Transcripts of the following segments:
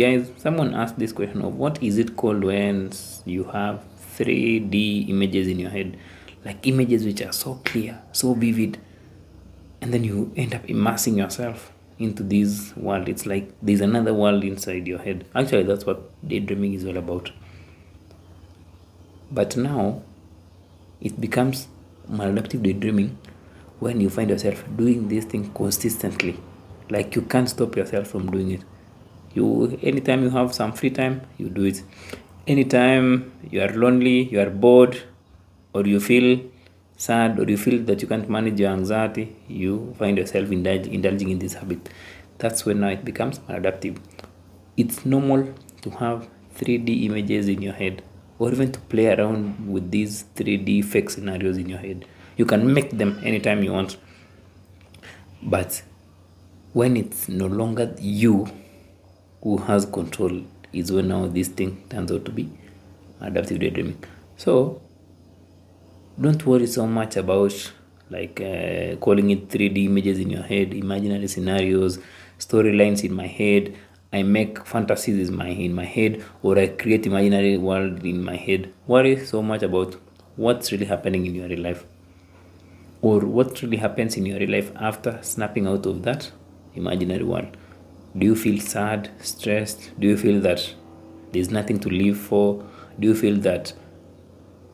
guys someone asked this question of what is it called when you have 3d images in your head? Like images which are so clear so vivid and then you end up immersing yourself into this world. It's like there's another world inside your head. Actually that's what daydreaming is all about. But now it becomes maladaptive daydreaming when you find yourself doing this thing consistently. Like you can't stop yourself from doing it you anytime you have some free time you do it. Anytime you are lonely you are bored or you feel sad or you feel that you can't manage your anxiety you find yourself indulge, indulging in this habit. That's when now it becomes adaptive it's normal to have 3d images in your head or even to play around with these 3d fake scenarios in your head. You can make them anytime you want. But when it's no longer you who has control is when now this thing turns out to be adaptive daydreaming. So don't worry so much about like uh, calling it 3D images in your head, imaginary scenarios, storylines in my head. I make fantasies in my in my head, or I create imaginary world in my head. Worry so much about what's really happening in your real life, or what really happens in your real life after snapping out of that imaginary world do you feel sad stressed? Do you feel that there's nothing to live for? Do you feel that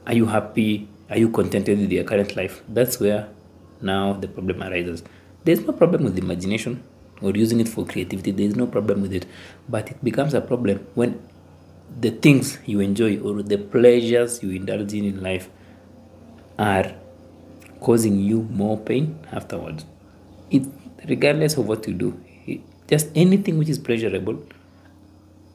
are you happy? Are you contented with your current life? That's where now the problem arises. There's no problem with imagination or using it for creativity. There's no problem with it. But it becomes a problem when the things you enjoy or the pleasures you indulge in in life are causing you more pain afterwards. It regardless of what you do just anything which is pleasurable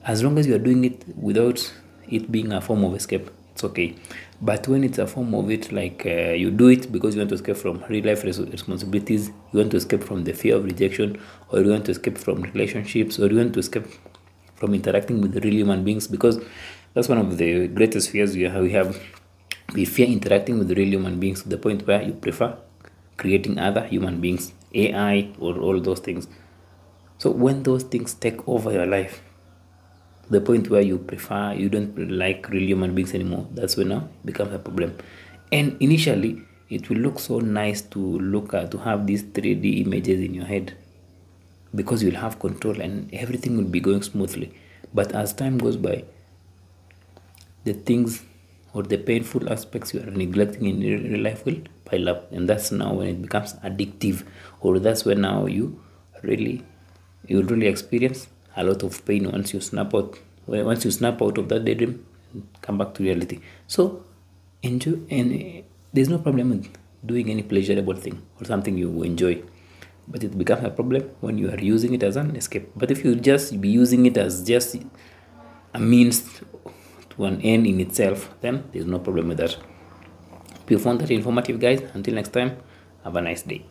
as long as you are doing it without it being a form of escape it's okay. But when it's a form of it like uh, you do it because you want to escape from real life res- responsibilities you want to escape from the fear of rejection or you want to escape from relationships or you want to escape from interacting with real human beings because that's one of the greatest fears we have we have. We fear interacting with real human beings to the point where you prefer creating other human beings ai or all those things so when those things take over your life, the point where you prefer, you don't like real human beings anymore, that's when now it becomes a problem. And initially, it will look so nice to look at, to have these 3D images in your head because you'll have control and everything will be going smoothly. But as time goes by, the things or the painful aspects you are neglecting in real life will pile up. And that's now when it becomes addictive, or that's when now you really you will really experience a lot of pain once you snap out once you snap out of that daydream and come back to reality. So enjoy and eh, there's no problem with doing any pleasurable thing or something you enjoy. But it becomes a problem when you are using it as an escape. But if you just be using it as just a means to an end in itself then there's no problem with that. If you found that informative guys. Until next time have a nice day